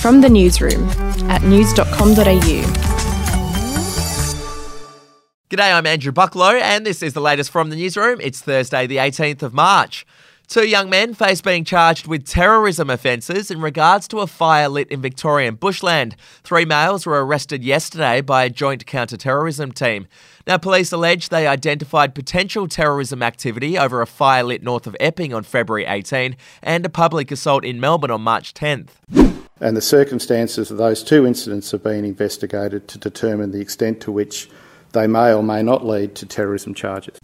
From the newsroom at news.com.au. G'day, I'm Andrew Bucklow, and this is the latest from the newsroom. It's Thursday, the 18th of March. Two young men face being charged with terrorism offences in regards to a fire lit in Victorian bushland. Three males were arrested yesterday by a joint counter-terrorism team. Now, police allege they identified potential terrorism activity over a fire lit north of Epping on February 18 and a public assault in Melbourne on March 10th. And the circumstances of those two incidents have been investigated to determine the extent to which they may or may not lead to terrorism charges.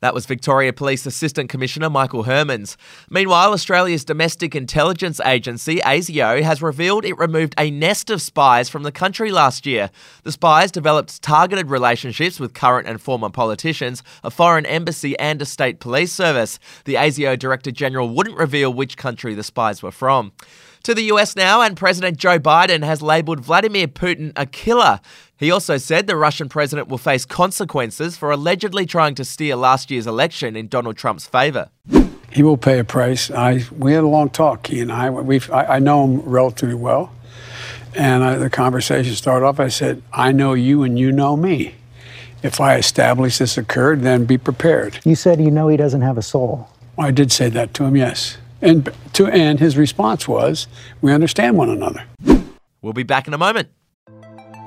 That was Victoria Police Assistant Commissioner Michael Hermans. Meanwhile, Australia's Domestic Intelligence Agency, ASIO, has revealed it removed a nest of spies from the country last year. The spies developed targeted relationships with current and former politicians, a foreign embassy, and a state police service. The ASIO Director General wouldn't reveal which country the spies were from. To the US now, and President Joe Biden has labelled Vladimir Putin a killer. He also said the Russian president will face consequences for allegedly trying to steer last year's election in Donald Trump's favour. He will pay a price. I, we had a long talk, he and I. We've, I, I know him relatively well. And I, the conversation started off, I said, I know you and you know me. If I establish this occurred, then be prepared. You said you know he doesn't have a soul. I did say that to him, yes. And to and his response was, "We understand one another." We'll be back in a moment.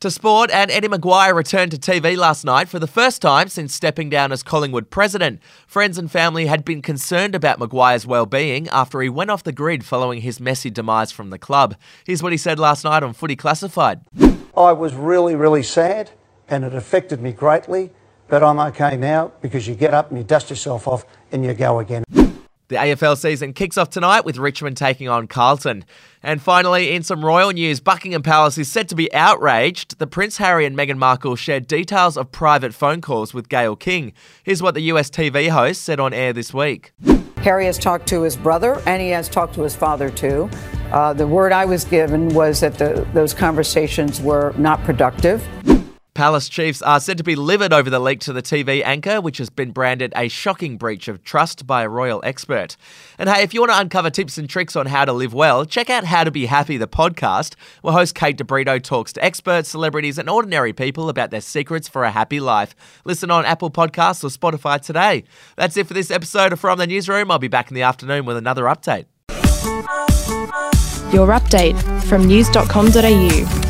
To sport, and Eddie McGuire returned to TV last night for the first time since stepping down as Collingwood president. Friends and family had been concerned about McGuire's well-being after he went off the grid following his messy demise from the club. Here's what he said last night on Footy Classified. I was really, really sad and it affected me greatly, but I'm okay now because you get up and you dust yourself off and you go again. The AFL season kicks off tonight with Richmond taking on Carlton. And finally, in some royal news, Buckingham Palace is said to be outraged. The Prince Harry and Meghan Markle shared details of private phone calls with Gayle King. Here's what the US TV host said on air this week. Harry has talked to his brother and he has talked to his father too. Uh, the word I was given was that the, those conversations were not productive. Palace Chiefs are said to be livid over the leak to the TV anchor, which has been branded a shocking breach of trust by a royal expert. And hey, if you want to uncover tips and tricks on how to live well, check out How to Be Happy, the podcast, where host Kate DeBrito talks to experts, celebrities, and ordinary people about their secrets for a happy life. Listen on Apple Podcasts or Spotify today. That's it for this episode of From the Newsroom. I'll be back in the afternoon with another update. Your update from news.com.au.